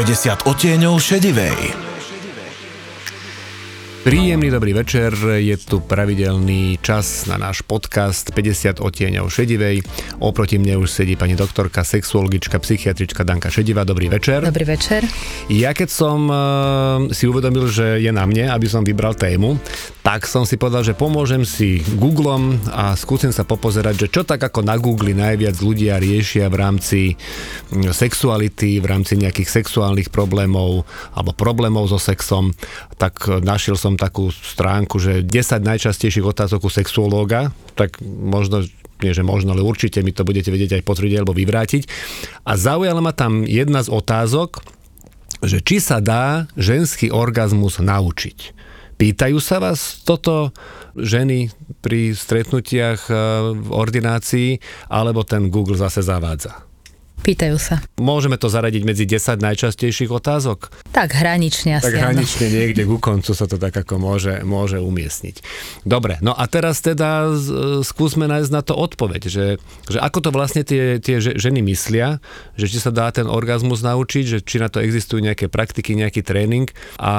50 odtieňov šedivej. Príjemný dobrý večer, je tu pravidelný čas na náš podcast 50 odtieňov šedivej. Oproti mne už sedí pani doktorka, sexuologička, psychiatrička Danka Šediva. Dobrý večer. Dobrý večer. Ja keď som uh, si uvedomil, že je na mne, aby som vybral tému, tak som si povedal, že pomôžem si Googlom a skúsim sa popozerať, že čo tak ako na Google najviac ľudia riešia v rámci mm, sexuality, v rámci nejakých sexuálnych problémov alebo problémov so sexom, tak našiel som takú stránku, že 10 najčastejších otázok u sexuológa, tak možno nie, že možno, ale určite mi to budete vedieť aj potvrdiť alebo vyvrátiť. A zaujala ma tam jedna z otázok, že či sa dá ženský orgazmus naučiť. Pýtajú sa vás toto ženy pri stretnutiach eh, v ordinácii, alebo ten Google zase zavádza? Pýtajú sa. Môžeme to zaradiť medzi 10 najčastejších otázok? Tak hranične asi. Tak hranične áno. niekde ku koncu sa to tak ako môže, môže umiestniť. Dobre, no a teraz teda skúsme nájsť na to odpoveď, že, že ako to vlastne tie, tie ženy myslia, že či sa dá ten orgazmus naučiť, že či na to existujú nejaké praktiky, nejaký tréning a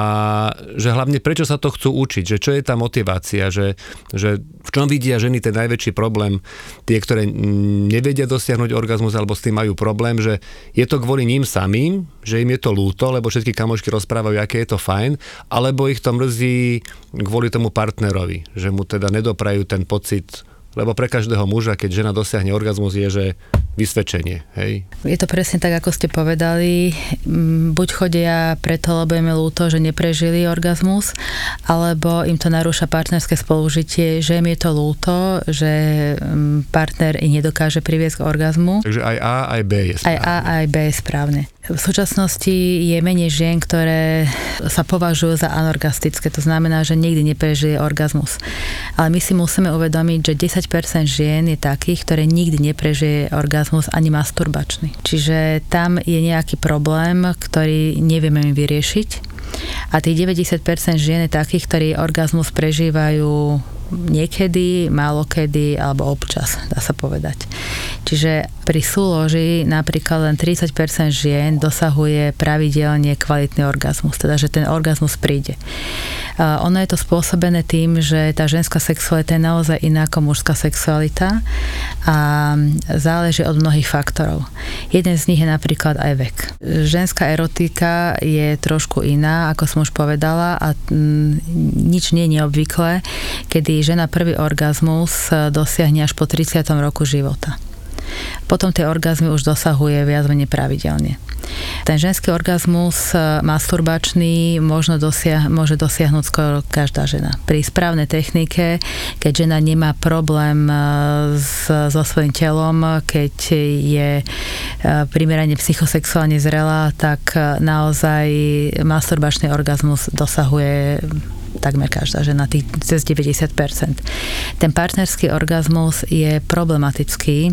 že hlavne prečo sa to chcú učiť, že čo je tá motivácia, že, že v čom vidia ženy ten najväčší problém, tie, ktoré nevedia dosiahnuť orgazmus alebo s tým majú problém, problém, že je to kvôli ním samým, že im je to lúto, lebo všetky kamošky rozprávajú, aké je to fajn, alebo ich to mrzí kvôli tomu partnerovi, že mu teda nedoprajú ten pocit lebo pre každého muža, keď žena dosiahne orgazmus, je, že vysvedčenie. Hej? Je to presne tak, ako ste povedali. Mm, buď chodia preto, lebo im je ľúto, že neprežili orgazmus, alebo im to narúša partnerské spolužitie, že im je to ľúto, že mm, partner i nedokáže priviesť k orgazmu. Takže aj A, aj B je správne. Aj A, aj B je správne. V súčasnosti je menej žien, ktoré sa považujú za anorgastické, to znamená, že nikdy neprežili orgazmus. Ale my si musíme uvedomiť, že 10% žien je takých, ktoré nikdy neprežije orgazmus ani masturbačný. Čiže tam je nejaký problém, ktorý nevieme vyriešiť. A tých 90% žien je takých, ktorí orgazmus prežívajú niekedy, málo kedy alebo občas, dá sa povedať. Čiže pri súloži napríklad len 30% žien dosahuje pravidelne kvalitný orgazmus, teda že ten orgazmus príde. Ono je to spôsobené tým, že tá ženská sexualita je naozaj iná ako mužská sexualita a záleží od mnohých faktorov. Jeden z nich je napríklad aj vek. Ženská erotika je trošku iná, ako som už povedala a nič nie je neobvyklé, kedy žena prvý orgazmus dosiahne až po 30. roku života potom tie orgazmy už dosahuje viac menej pravidelne. Ten ženský orgazmus e, masturbačný možno dosiah- môže dosiahnuť skoro každá žena. Pri správnej technike, keď žena nemá problém e, s, so svojím telom, keď je e, primerane psychosexuálne zrelá, tak naozaj masturbačný orgazmus dosahuje takmer každá žena, tých cez 90%. Ten partnerský orgazmus je problematický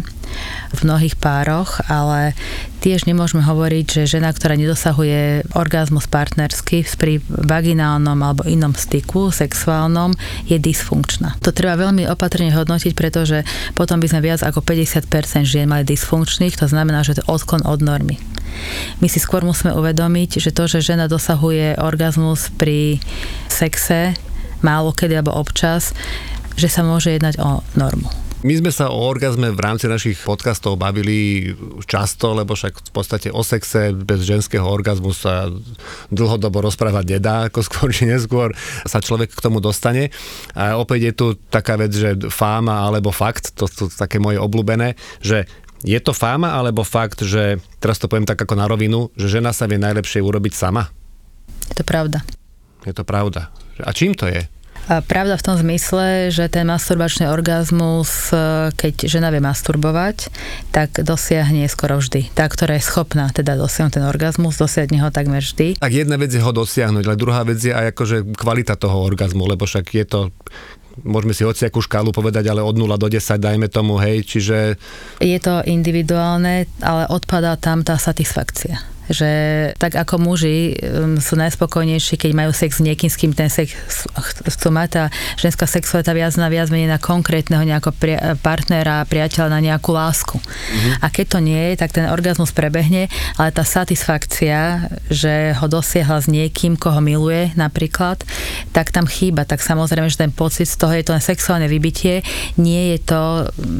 v mnohých pároch, ale tiež nemôžeme hovoriť, že žena, ktorá nedosahuje orgazmus partnersky pri vaginálnom alebo inom styku sexuálnom, je dysfunkčná. To treba veľmi opatrne hodnotiť, pretože potom by sme viac ako 50% žien mali dysfunkčných, to znamená, že to je odklon od normy. My si skôr musíme uvedomiť, že to, že žena dosahuje orgazmus pri sexe málo kedy alebo občas, že sa môže jednať o normu. My sme sa o orgazme v rámci našich podcastov bavili často, lebo však v podstate o sexe bez ženského orgazmu sa dlhodobo rozprávať nedá, ako skôr či neskôr sa človek k tomu dostane. A opäť je tu taká vec, že fáma alebo fakt, to sú také moje obľúbené, že je to fáma alebo fakt, že, teraz to poviem tak ako na rovinu, že žena sa vie najlepšie urobiť sama? Je to pravda. Je to pravda. A čím to je? Pravda v tom zmysle, že ten masturbačný orgazmus, e, keď žena vie masturbovať, tak dosiahne skoro vždy. Tá, ktorá je schopná teda dosiahnuť ten orgazmus, dosiahne ho takmer vždy. Tak jedna vec je ho dosiahnuť, ale druhá vec je aj akože kvalita toho orgazmu, lebo však je to môžeme si hociakú škálu povedať, ale od 0 do 10 dajme tomu, hej, čiže... Je to individuálne, ale odpadá tam tá satisfakcia že tak ako muži um, sú najspokojnejší, keď majú sex s niekým, s kým ten sex chcú mať, tá ženská sexualita viac na viac menej na konkrétneho nejakého partnera, priateľa, na nejakú lásku. Mm-hmm. A keď to nie je, tak ten orgazmus prebehne, ale tá satisfakcia, že ho dosiahla s niekým, koho miluje napríklad, tak tam chýba. Tak samozrejme, že ten pocit z toho je to sexuálne vybitie, nie je to,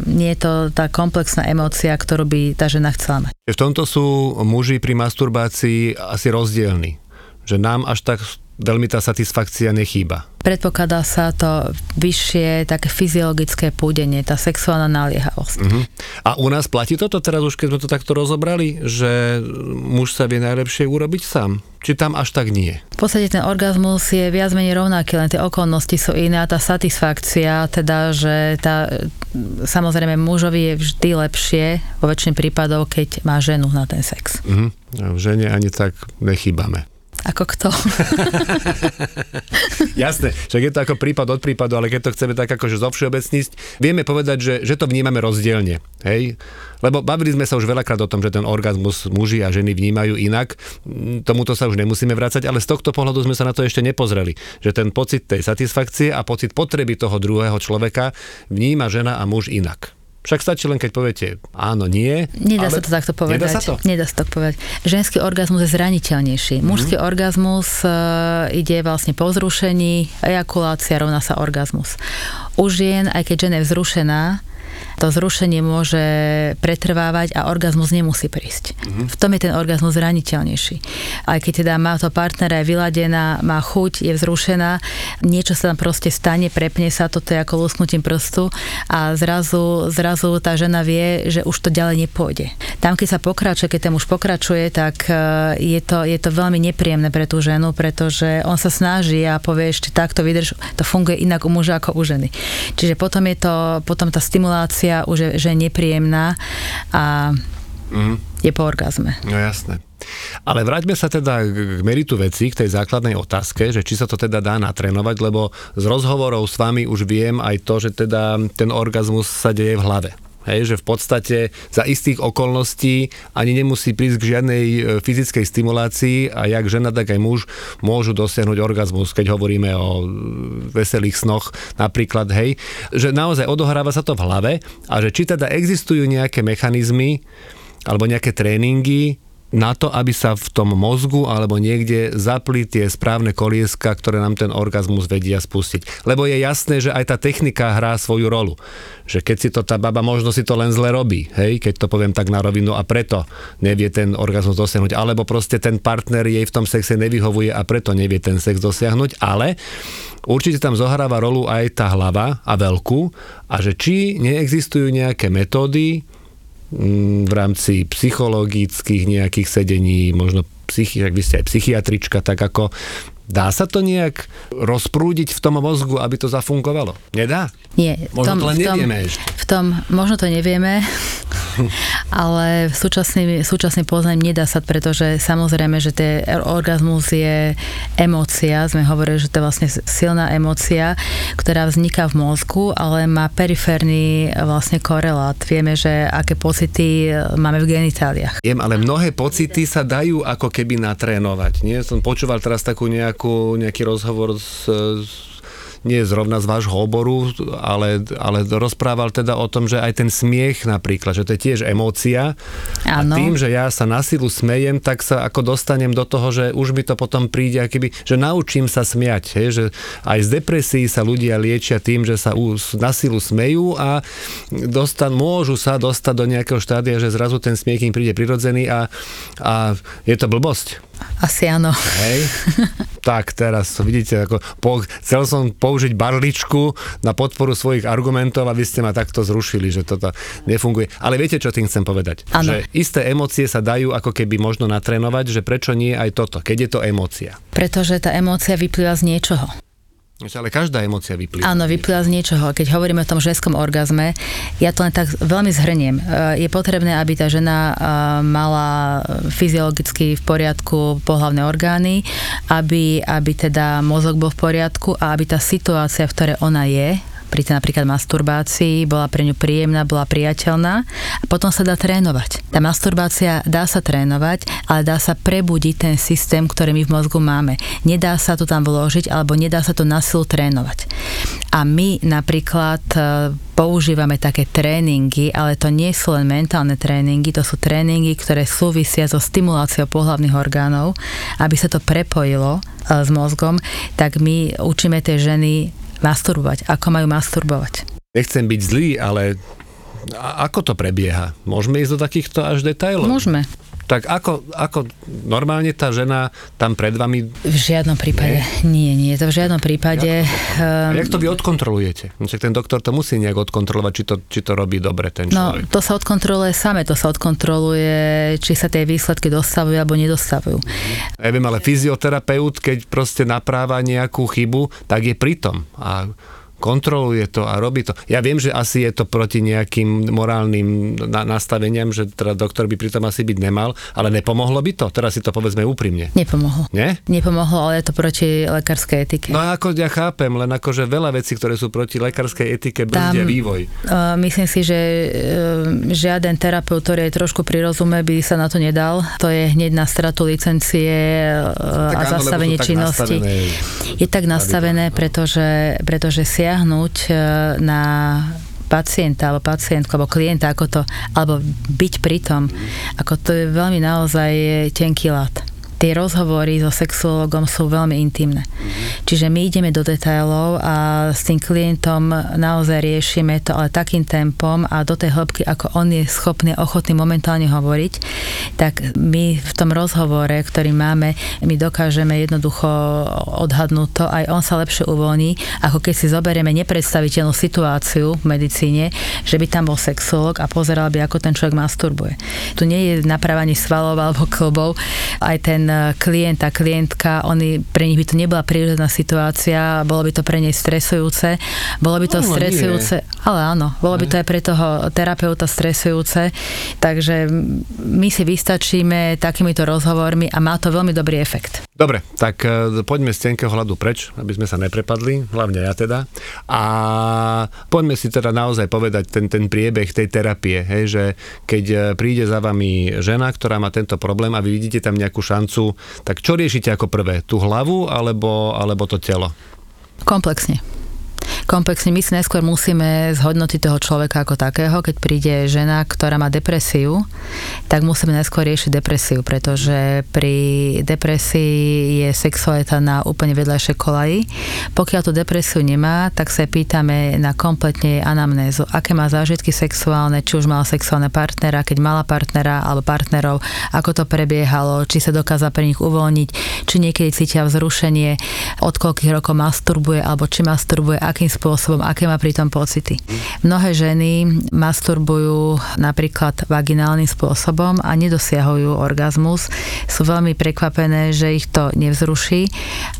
nie je to tá komplexná emócia, ktorú by tá žena chcela mať. V tomto sú muži pri masturbácii asi rozdielni. Že nám až tak veľmi tá satisfakcia nechýba. Predpokladá sa to vyššie také fyziologické púdenie, tá sexuálna naliehavosť. Uh-huh. A u nás platí toto teraz už, keď sme to takto rozobrali, že muž sa vie najlepšie urobiť sám? Či tam až tak nie? V podstate ten orgazmus je viac menej rovnaký, len tie okolnosti sú iné a tá satisfakcia, teda, že tá, samozrejme mužovi je vždy lepšie vo väčšine prípadov, keď má ženu na ten sex. Uh-huh. A v žene ani tak nechýbame. Ako kto? Jasné, však je to ako prípad od prípadu, ale keď to chceme tak akože zovšeobecniť, vieme povedať, že, že to vnímame rozdielne. Hej? Lebo bavili sme sa už veľakrát o tom, že ten orgazmus muži a ženy vnímajú inak. Mm, tomuto sa už nemusíme vrácať, ale z tohto pohľadu sme sa na to ešte nepozreli. Že ten pocit tej satisfakcie a pocit potreby toho druhého človeka vníma žena a muž inak. Však stačí len, keď poviete áno, nie. Nedá ale... sa to takto povedať. Nedá sa to? Nedá sa to povedať. Ženský orgazmus je zraniteľnejší. Mm-hmm. Mužský orgazmus uh, ide vlastne po vzrušení, ejakulácia rovná sa orgazmus. U žien, aj keď žena je vzrušená, to zrušenie môže pretrvávať a orgazmus nemusí prísť. Mm-hmm. V tom je ten orgazmus zraniteľnejší. Aj keď teda má to partnera, je vyladená, má chuť, je vzrušená, niečo sa tam proste stane, prepne sa, toto je ako lusknutím prstu a zrazu, zrazu tá žena vie, že už to ďalej nepôjde. Tam, keď sa pokračuje, keď ten muž pokračuje, tak e, je to, je to veľmi nepríjemné pre tú ženu, pretože on sa snaží a povie ešte takto vydrž, to funguje inak u muža ako u ženy. Čiže potom je to, potom tá stimulácia už je, že je nepríjemná a mm. je po orgazme. No jasné. Ale vráťme sa teda k meritu veci, k tej základnej otázke, že či sa to teda dá natrénovať, lebo z rozhovorov s vami už viem aj to, že teda ten orgazmus sa deje v hlave. Hej, že v podstate za istých okolností ani nemusí prísť k žiadnej e, fyzickej stimulácii a jak žena, tak aj muž môžu dosiahnuť orgazmus, keď hovoríme o e, veselých snoch napríklad, hej, že naozaj odohráva sa to v hlave a že či teda existujú nejaké mechanizmy alebo nejaké tréningy, na to, aby sa v tom mozgu alebo niekde zapli tie správne kolieska, ktoré nám ten orgazmus vedia spustiť. Lebo je jasné, že aj tá technika hrá svoju rolu. Že keď si to tá baba možno si to len zle robí, hej, keď to poviem tak na rovinu a preto nevie ten orgazmus dosiahnuť. Alebo proste ten partner jej v tom sexe nevyhovuje a preto nevie ten sex dosiahnuť. Ale určite tam zohráva rolu aj tá hlava a veľkú a že či neexistujú nejaké metódy, v rámci psychologických nejakých sedení, možno psychi, ak vy ste aj psychiatrička, tak ako Dá sa to nejak rozprúdiť v tom mozgu, aby to zafungovalo? Nedá? Nie. Možno tom, to len nevieme v tom, ešte. V tom, možno to nevieme, ale súčasný, súčasný poznaním nedá sa, pretože samozrejme, že ten orgazmus je emócia, sme hovorili, že to je vlastne silná emócia, ktorá vzniká v mozgu, ale má periférny vlastne korelát. Vieme, že aké pocity máme v genitáliách. Viem, ale mnohé pocity sa dajú ako keby natrénovať. Nie? Som počúval teraz takú nejakú nejaký rozhovor s, s nie zrovna z vášho oboru, ale, ale rozprával teda o tom, že aj ten smiech napríklad, že to je tiež emócia. Áno. A tým, že ja sa na silu smejem, tak sa ako dostanem do toho, že už mi to potom príde, akýby, že naučím sa smiať. Hej, že aj z depresí sa ľudia liečia tým, že sa na silu smejú a dostan, môžu sa dostať do nejakého štádia, že zrazu ten smiech im príde prirodzený a, a je to blbosť. Asi áno. Hej. tak teraz vidíte, ako po, chcel som použiť barličku na podporu svojich argumentov a vy ste ma takto zrušili, že toto nefunguje. Ale viete, čo tým chcem povedať? Ano. Že isté emócie sa dajú ako keby možno natrénovať, že prečo nie aj toto, keď je to emócia. Pretože tá emócia vyplýva z niečoho. Ale každá emócia vyplýva. Áno, vyplýva z niečoho. Keď hovoríme o tom ženskom orgazme, ja to len tak veľmi zhrniem. E, je potrebné, aby tá žena e, mala fyziologicky v poriadku pohlavné orgány, aby, aby teda mozog bol v poriadku a aby tá situácia, v ktorej ona je, pri tej napríklad masturbácii, bola pre ňu príjemná, bola priateľná a potom sa dá trénovať. Tá masturbácia dá sa trénovať, ale dá sa prebudiť ten systém, ktorý my v mozgu máme. Nedá sa to tam vložiť alebo nedá sa to na silu trénovať. A my napríklad e, používame také tréningy, ale to nie sú len mentálne tréningy, to sú tréningy, ktoré súvisia so stimuláciou pohľavných orgánov, aby sa to prepojilo e, s mozgom, tak my učíme tie ženy masturbovať, ako majú masturbovať. Nechcem byť zlý, ale ako to prebieha? Môžeme ísť do takýchto až detailov? Môžeme. Tak ako, ako normálne tá žena tam pred vami... V žiadnom prípade. Nie, nie, nie to v žiadnom prípade. Jak to, um, jak to vy odkontrolujete? Ten doktor to musí nejak odkontrolovať, či to, či to robí dobre ten no, človek. No, to sa odkontroluje same, to sa odkontroluje, či sa tie výsledky dostavujú alebo nedostavujú. Ja viem, ale fyzioterapeut, keď proste napráva nejakú chybu, tak je pritom. A kontroluje to a robí to. Ja viem, že asi je to proti nejakým morálnym na- nastaveniam, že teda doktor by pritom asi byť nemal, ale nepomohlo by to? Teraz si to povedzme úprimne. Nepomohlo. Nie? Nepomohlo, ale je to proti lekárskej etike. No ako ja chápem, len akože veľa vecí, ktoré sú proti lekárskej etike, brzdia vývoj. Uh, myslím si, že uh, žiaden terapeut, ktorý je trošku pri rozume, by sa na to nedal. To je hneď na stratu licencie uh, a áno, zastavenie činnosti. Je tak nastavené, pretože, pretože si siahnuť e, na pacienta alebo pacientku alebo klienta, ako to, alebo byť pritom, ako to je veľmi naozaj tenký lat tie rozhovory so sexuologom sú veľmi intimné. Mm-hmm. Čiže my ideme do detailov a s tým klientom naozaj riešime to, ale takým tempom a do tej hĺbky, ako on je schopný, ochotný momentálne hovoriť, tak my v tom rozhovore, ktorý máme, my dokážeme jednoducho odhadnúť to, aj on sa lepšie uvoľní, ako keď si zoberieme nepredstaviteľnú situáciu v medicíne, že by tam bol sexuolog a pozeral by, ako ten človek masturbuje. Tu nie je naprávanie svalov alebo klbov, aj ten klient a klientka, oni, pre nich by to nebola prírodná situácia, bolo by to pre nej stresujúce, bolo by to no, stresujúce, nie. ale áno, bolo by to aj pre toho terapeuta stresujúce, takže my si vystačíme takýmito rozhovormi a má to veľmi dobrý efekt. Dobre, tak e, poďme z tenkého hľadu preč, aby sme sa neprepadli, hlavne ja teda. A poďme si teda naozaj povedať ten, ten priebeh tej terapie, hej, že keď e, príde za vami žena, ktorá má tento problém a vy vidíte tam nejakú šancu, tak čo riešite ako prvé? Tú hlavu alebo, alebo to telo? Komplexne komplexne. My si najskôr musíme zhodnotiť toho človeka ako takého. Keď príde žena, ktorá má depresiu, tak musíme najskôr riešiť depresiu, pretože pri depresii je sexualita na úplne vedľajšej kolaji. Pokiaľ tú depresiu nemá, tak sa pýtame na kompletne anamnézu. Aké má zážitky sexuálne, či už mala sexuálne partnera, keď mala partnera alebo partnerov, ako to prebiehalo, či sa dokázala pre nich uvoľniť, či niekedy cítia vzrušenie, od koľkých rokov masturbuje, alebo či masturbuje, akým spôsobom, aké má pri tom pocity. Mnohé ženy masturbujú napríklad vaginálnym spôsobom a nedosiahujú orgazmus. Sú veľmi prekvapené, že ich to nevzruší,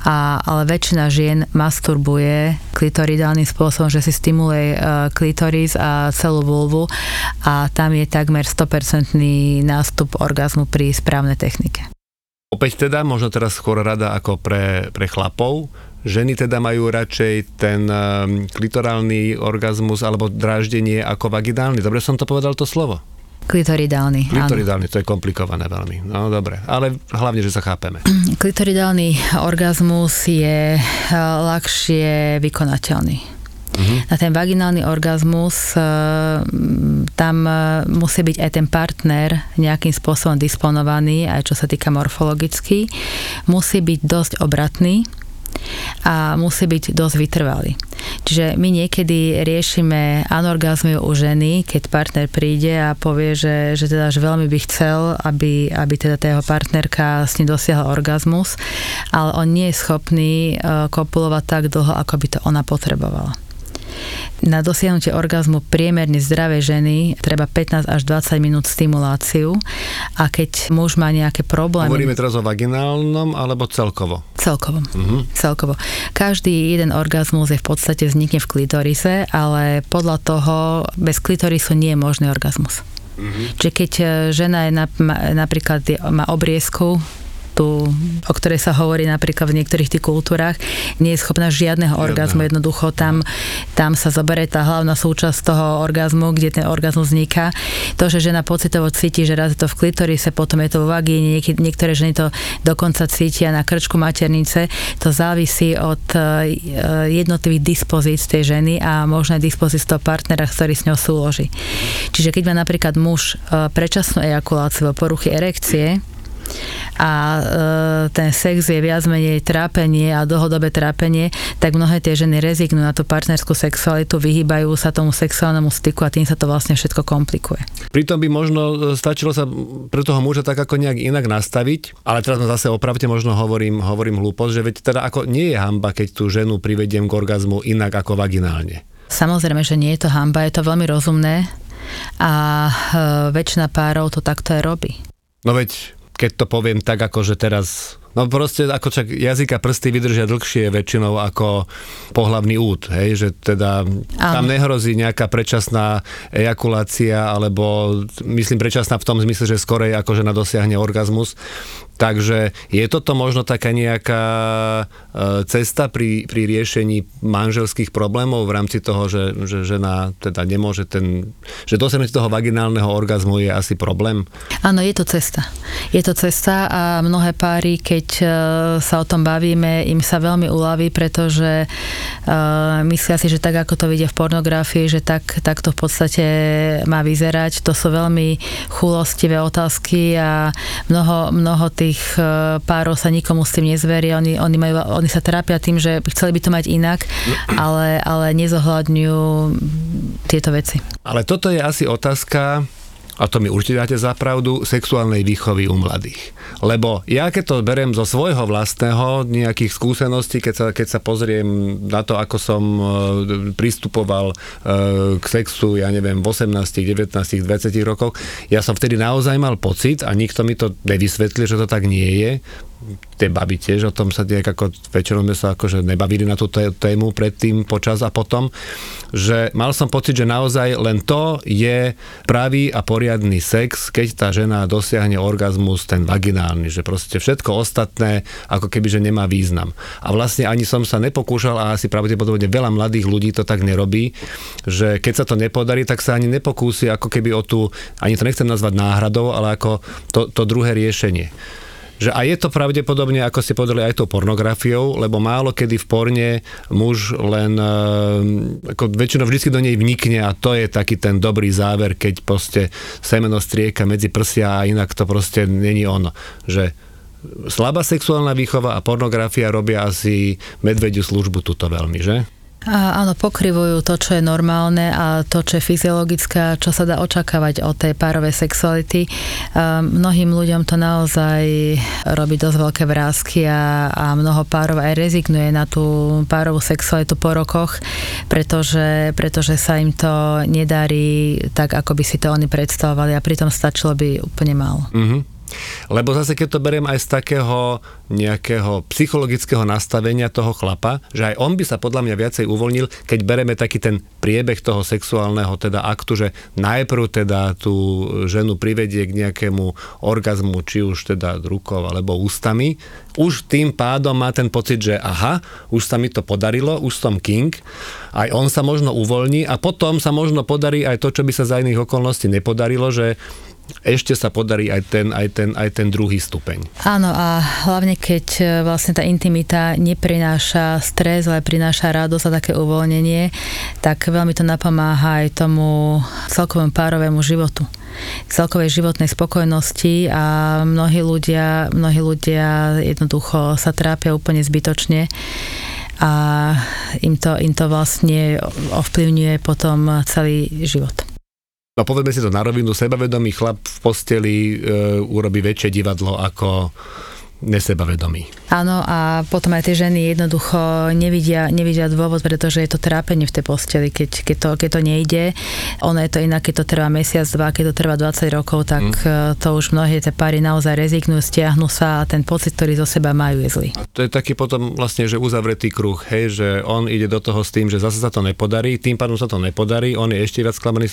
a, ale väčšina žien masturbuje klitoridálnym spôsobom, že si stimuluje e, klitoris a celú vulvu a tam je takmer 100% nástup orgazmu pri správnej technike. Opäť teda, možno teraz skôr rada ako pre, pre chlapov, Ženy teda majú radšej ten um, klitorálny orgazmus alebo dráždenie ako vaginálny. Dobre som to povedal to slovo? Klitoridálny. Klitoridálny, áno. to je komplikované veľmi. No dobre, ale hlavne, že sa chápeme. Klitoridálny orgazmus je uh, ľahšie vykonateľný. Uh-huh. Na ten vaginálny orgazmus uh, tam uh, musí byť aj ten partner nejakým spôsobom disponovaný, aj čo sa týka morfologicky. Musí byť dosť obratný, a musí byť dosť vytrvalý. Čiže my niekedy riešime anorgazmiu u ženy, keď partner príde a povie, že, že teda že veľmi by chcel, aby, aby teda tá jeho partnerka s ním dosiahla orgazmus, ale on nie je schopný e, kopulovať tak dlho, ako by to ona potrebovala. Na dosiahnutie orgazmu priemerne zdravej ženy treba 15 až 20 minút stimuláciu a keď muž má nejaké problémy... Hovoríme teraz o vaginálnom alebo celkovo? Celkovo. Uh-huh. Celkovo. Každý jeden orgazmus je v podstate vznikne v klitorise, ale podľa toho bez klitorisu nie je možný orgazmus. Uh-huh. Čiže keď žena je na, napríklad má obriezku, tú, o ktorej sa hovorí napríklad v niektorých tých kultúrach, nie je schopná žiadneho orgazmu. Jednoducho tam, tam sa zoberie tá hlavná súčasť toho orgazmu, kde ten orgazmus vzniká. To, že žena pocitovo cíti, že raz je to v klitorise, potom je to v vagíne, niektoré ženy to dokonca cítia na krčku maternice, to závisí od e, jednotlivých dispozícií tej ženy a možné dispozície toho partnera, ktorý s ňou súloží. Čiže keď má napríklad muž e, predčasnú ejakuláciu, poruchy erekcie, a e, ten sex je viac menej trápenie a dlhodobé trápenie, tak mnohé tie ženy rezignujú na tú partnerskú sexualitu, vyhýbajú sa tomu sexuálnemu styku a tým sa to vlastne všetko komplikuje. Pritom by možno e, stačilo sa pre toho muža tak ako nejak inak nastaviť, ale teraz zase opravte možno hovorím, hovorím hlúposť, že veď teda ako nie je hamba, keď tú ženu privediem k orgazmu inak ako vaginálne. Samozrejme, že nie je to hamba, je to veľmi rozumné a e, väčšina párov to takto aj robí. No veď keď to poviem tak, ako že teraz No proste ako čak jazyka prsty vydržia dlhšie väčšinou ako pohlavný út, hej, že teda Áno. tam nehrozí nejaká predčasná ejakulácia, alebo myslím predčasná v tom zmysle, že skorej ako žena dosiahne orgazmus. Takže je toto možno taká nejaká e, cesta pri, pri riešení manželských problémov v rámci toho, že, že žena teda nemôže ten, že dosiahnutie toho vaginálneho orgazmu je asi problém? Áno, je to cesta. Je to cesta a mnohé páry, keď keď e, sa o tom bavíme, im sa veľmi uľaví, pretože uh, myslia si, že tak ako to vidia v pornografii, že tak, tak to v podstate má vyzerať. To sú veľmi chulostivé otázky a mnoho, mnoho tých uh, párov sa nikomu s tým nezveria. Oni, oni, majú, oni sa trápia tým, že chceli by to mať inak, ale, ale nezohľadňujú tieto veci. Ale toto je asi otázka, a to mi určite dáte za pravdu, sexuálnej výchovy u mladých. Lebo ja keď to berem zo svojho vlastného nejakých skúseností, keď sa, keď sa pozriem na to, ako som e, pristupoval e, k sexu, ja neviem, v 18, 19, 20 rokoch, ja som vtedy naozaj mal pocit a nikto mi to nevysvetlil, že to tak nie je tie baby tiež o tom sa nejak ako večerom sme sa akože nebavili na tú tému predtým, počas a potom, že mal som pocit, že naozaj len to je pravý a poriadny sex, keď tá žena dosiahne orgazmus ten vaginálny, že proste všetko ostatné ako keby, že nemá význam. A vlastne ani som sa nepokúšal a asi pravdepodobne veľa mladých ľudí to tak nerobí, že keď sa to nepodarí, tak sa ani nepokúsi ako keby o tú, ani to nechcem nazvať náhradou, ale ako to, to druhé riešenie že a je to pravdepodobne, ako ste povedali, aj tou pornografiou, lebo málo kedy v porne muž len eh, ako väčšinou vždy do nej vnikne a to je taký ten dobrý záver, keď proste semeno strieka medzi prsia a inak to proste není ono. Že slabá sexuálna výchova a pornografia robia asi medvediu službu tuto veľmi, že? A áno, pokrivujú to, čo je normálne a to, čo je fyziologické, čo sa dá očakávať od tej párovej sexuality. Mnohým ľuďom to naozaj robí dosť veľké vrázky a, a mnoho párov aj rezignuje na tú párovú sexualitu po rokoch, pretože, pretože sa im to nedarí tak, ako by si to oni predstavovali a pritom stačilo by úplne málo. Mm-hmm. Lebo zase keď to beriem aj z takého nejakého psychologického nastavenia toho chlapa, že aj on by sa podľa mňa viacej uvoľnil, keď bereme taký ten priebeh toho sexuálneho teda aktu, že najprv teda tú ženu privedie k nejakému orgazmu, či už teda rukou alebo ústami, už tým pádom má ten pocit, že aha, už sa mi to podarilo, už som king, aj on sa možno uvoľní a potom sa možno podarí aj to, čo by sa za iných okolností nepodarilo, že ešte sa podarí aj ten, aj ten, aj ten druhý stupeň. Áno a hlavne keď e, vlastne tá intimita neprináša stres, ale prináša radosť a také uvoľnenie, tak veľmi to napomáha aj tomu celkovému párovému životu celkovej životnej spokojnosti a mnohí ľudia, mnohí ľudia jednoducho sa trápia úplne zbytočne a im to, im to vlastne ovplyvňuje potom celý život. No povedzme si to na rovinu, sebavedomý chlap v posteli e, urobí väčšie divadlo ako nesebavedomí. Áno a potom aj tie ženy jednoducho nevidia, nevidia dôvod, pretože je to trápenie v tej posteli, keď, keď, to, keď to nejde. Ono je to inak, keď to trvá mesiac, dva, keď to trvá 20 rokov, tak mm. to už mnohé tie páry naozaj rezignujú, stiahnu sa a ten pocit, ktorý zo seba majú, je zlý. A to je taký potom vlastne, že uzavretý kruh, hej, že on ide do toho s tým, že zase sa to nepodarí, tým pádom sa to nepodarí, on je ešte viac sklamaný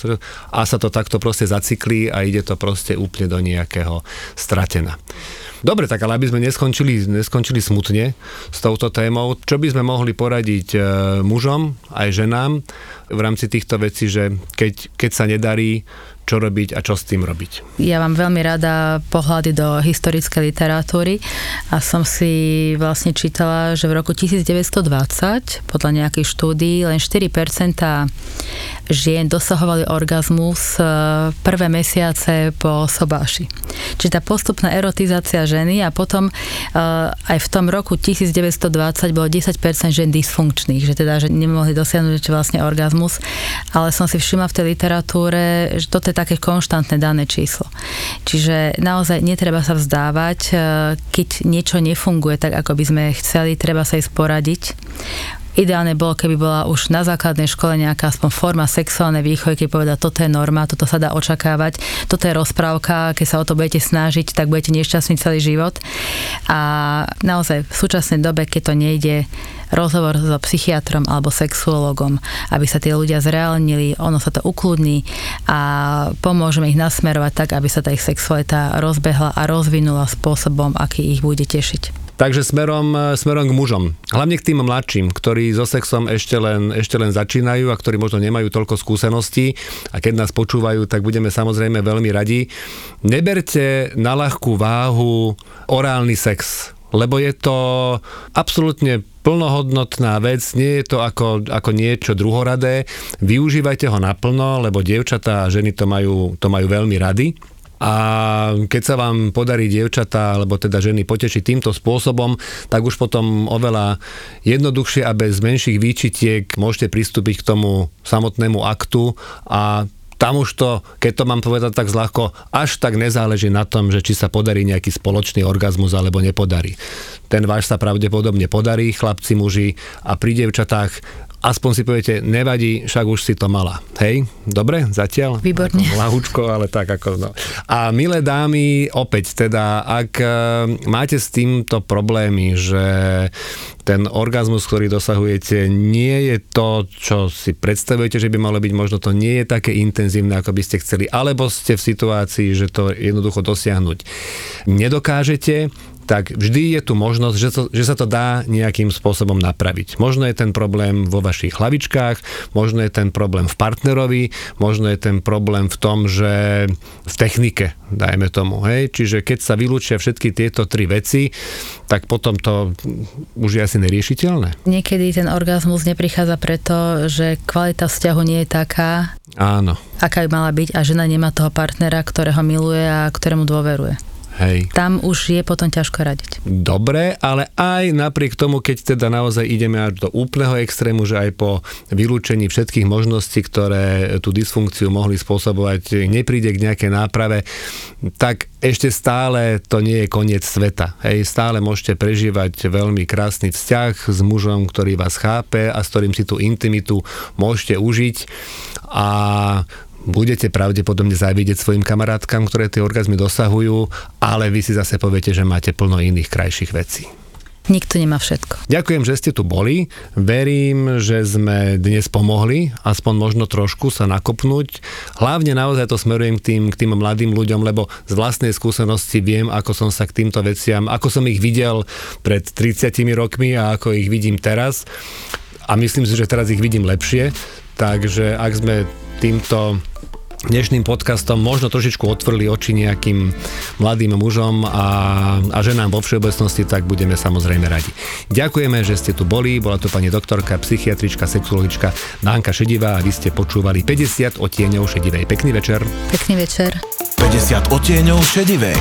a sa to takto proste zaciklí a ide to proste úplne do nejakého stratena. Dobre, tak ale aby sme neskončili, neskončili smutne s touto témou, čo by sme mohli poradiť e, mužom aj ženám v rámci týchto vecí, že keď, keď sa nedarí, čo robiť a čo s tým robiť. Ja mám veľmi rada pohľady do historickej literatúry a som si vlastne čítala, že v roku 1920 podľa nejakých štúdí len 4% žien dosahovali orgazmus e, prvé mesiace po sobáši. Čiže tá postupná erotizácia ženy a potom e, aj v tom roku 1920 bolo 10% žien dysfunkčných, že teda že nemohli dosiahnuť vlastne orgazmus, ale som si všimla v tej literatúre, že toto je také konštantné dané číslo. Čiže naozaj netreba sa vzdávať, e, keď niečo nefunguje tak, ako by sme chceli, treba sa aj sporadiť. Ideálne bolo, keby bola už na základnej škole nejaká aspoň forma sexuálnej výchovy, keď povedať, toto je norma, toto sa dá očakávať, toto je rozprávka, keď sa o to budete snažiť, tak budete nešťastní celý život. A naozaj v súčasnej dobe, keď to nejde, rozhovor so psychiatrom alebo sexuologom, aby sa tí ľudia zreálnili, ono sa to ukludní a pomôžeme ich nasmerovať tak, aby sa tá ich sexualita rozbehla a rozvinula spôsobom, aký ich bude tešiť. Takže smerom, smerom k mužom. Hlavne k tým mladším, ktorí so sexom ešte len, ešte len začínajú a ktorí možno nemajú toľko skúseností a keď nás počúvajú, tak budeme samozrejme veľmi radi. Neberte na ľahkú váhu orálny sex, lebo je to absolútne plnohodnotná vec, nie je to ako, ako niečo druhoradé. Využívajte ho naplno, lebo dievčatá a ženy to majú, to majú veľmi rady. A keď sa vám podarí dievčatá, alebo teda ženy potešiť týmto spôsobom, tak už potom oveľa jednoduchšie a bez menších výčitiek môžete pristúpiť k tomu samotnému aktu a tam už to, keď to mám povedať tak zľahko, až tak nezáleží na tom, že či sa podarí nejaký spoločný orgazmus alebo nepodarí. Ten váš sa pravdepodobne podarí, chlapci, muži a pri dievčatách aspoň si poviete, nevadí, však už si to mala. Hej, dobre, zatiaľ? Výborne. Lahúčko, ale tak ako no. A milé dámy, opäť teda, ak e, máte s týmto problémy, že ten orgazmus, ktorý dosahujete, nie je to, čo si predstavujete, že by malo byť, možno to nie je také intenzívne, ako by ste chceli, alebo ste v situácii, že to jednoducho dosiahnuť nedokážete, tak vždy je tu možnosť, že, to, že sa to dá nejakým spôsobom napraviť. Možno je ten problém vo vašich hlavičkách, možno je ten problém v partnerovi, možno je ten problém v tom, že v technike, dajme tomu. Hej? Čiže keď sa vylúčia všetky tieto tri veci, tak potom to už je asi neriešiteľné. Niekedy ten orgazmus neprichádza preto, že kvalita vzťahu nie je taká, Áno. aká by mala byť a žena nemá toho partnera, ktorého miluje a ktorému dôveruje. Hej. Tam už je potom ťažko radiť. Dobre, ale aj napriek tomu, keď teda naozaj ideme až do úplného extrému, že aj po vylúčení všetkých možností, ktoré tú dysfunkciu mohli spôsobovať, nepríde k nejakej náprave, tak ešte stále to nie je koniec sveta. Hej, stále môžete prežívať veľmi krásny vzťah s mužom, ktorý vás chápe a s ktorým si tú intimitu môžete užiť a budete pravdepodobne závidieť svojim kamarátkam, ktoré tie orgazmy dosahujú, ale vy si zase poviete, že máte plno iných krajších vecí. Nikto nemá všetko. Ďakujem, že ste tu boli. Verím, že sme dnes pomohli, aspoň možno trošku sa nakopnúť. Hlavne naozaj to smerujem k tým, k tým mladým ľuďom, lebo z vlastnej skúsenosti viem, ako som sa k týmto veciam, ako som ich videl pred 30 rokmi a ako ich vidím teraz. A myslím si, že teraz ich vidím lepšie. Takže ak sme týmto dnešným podcastom možno trošičku otvorili oči nejakým mladým mužom a, a ženám vo všeobecnosti, tak budeme samozrejme radi. Ďakujeme, že ste tu boli, bola to pani doktorka, psychiatrička, sexuologička Nánka Šedivá a vy ste počúvali 50 odtieňov šedivej. Pekný večer. Pekný večer. 50 odtieňov šedivej.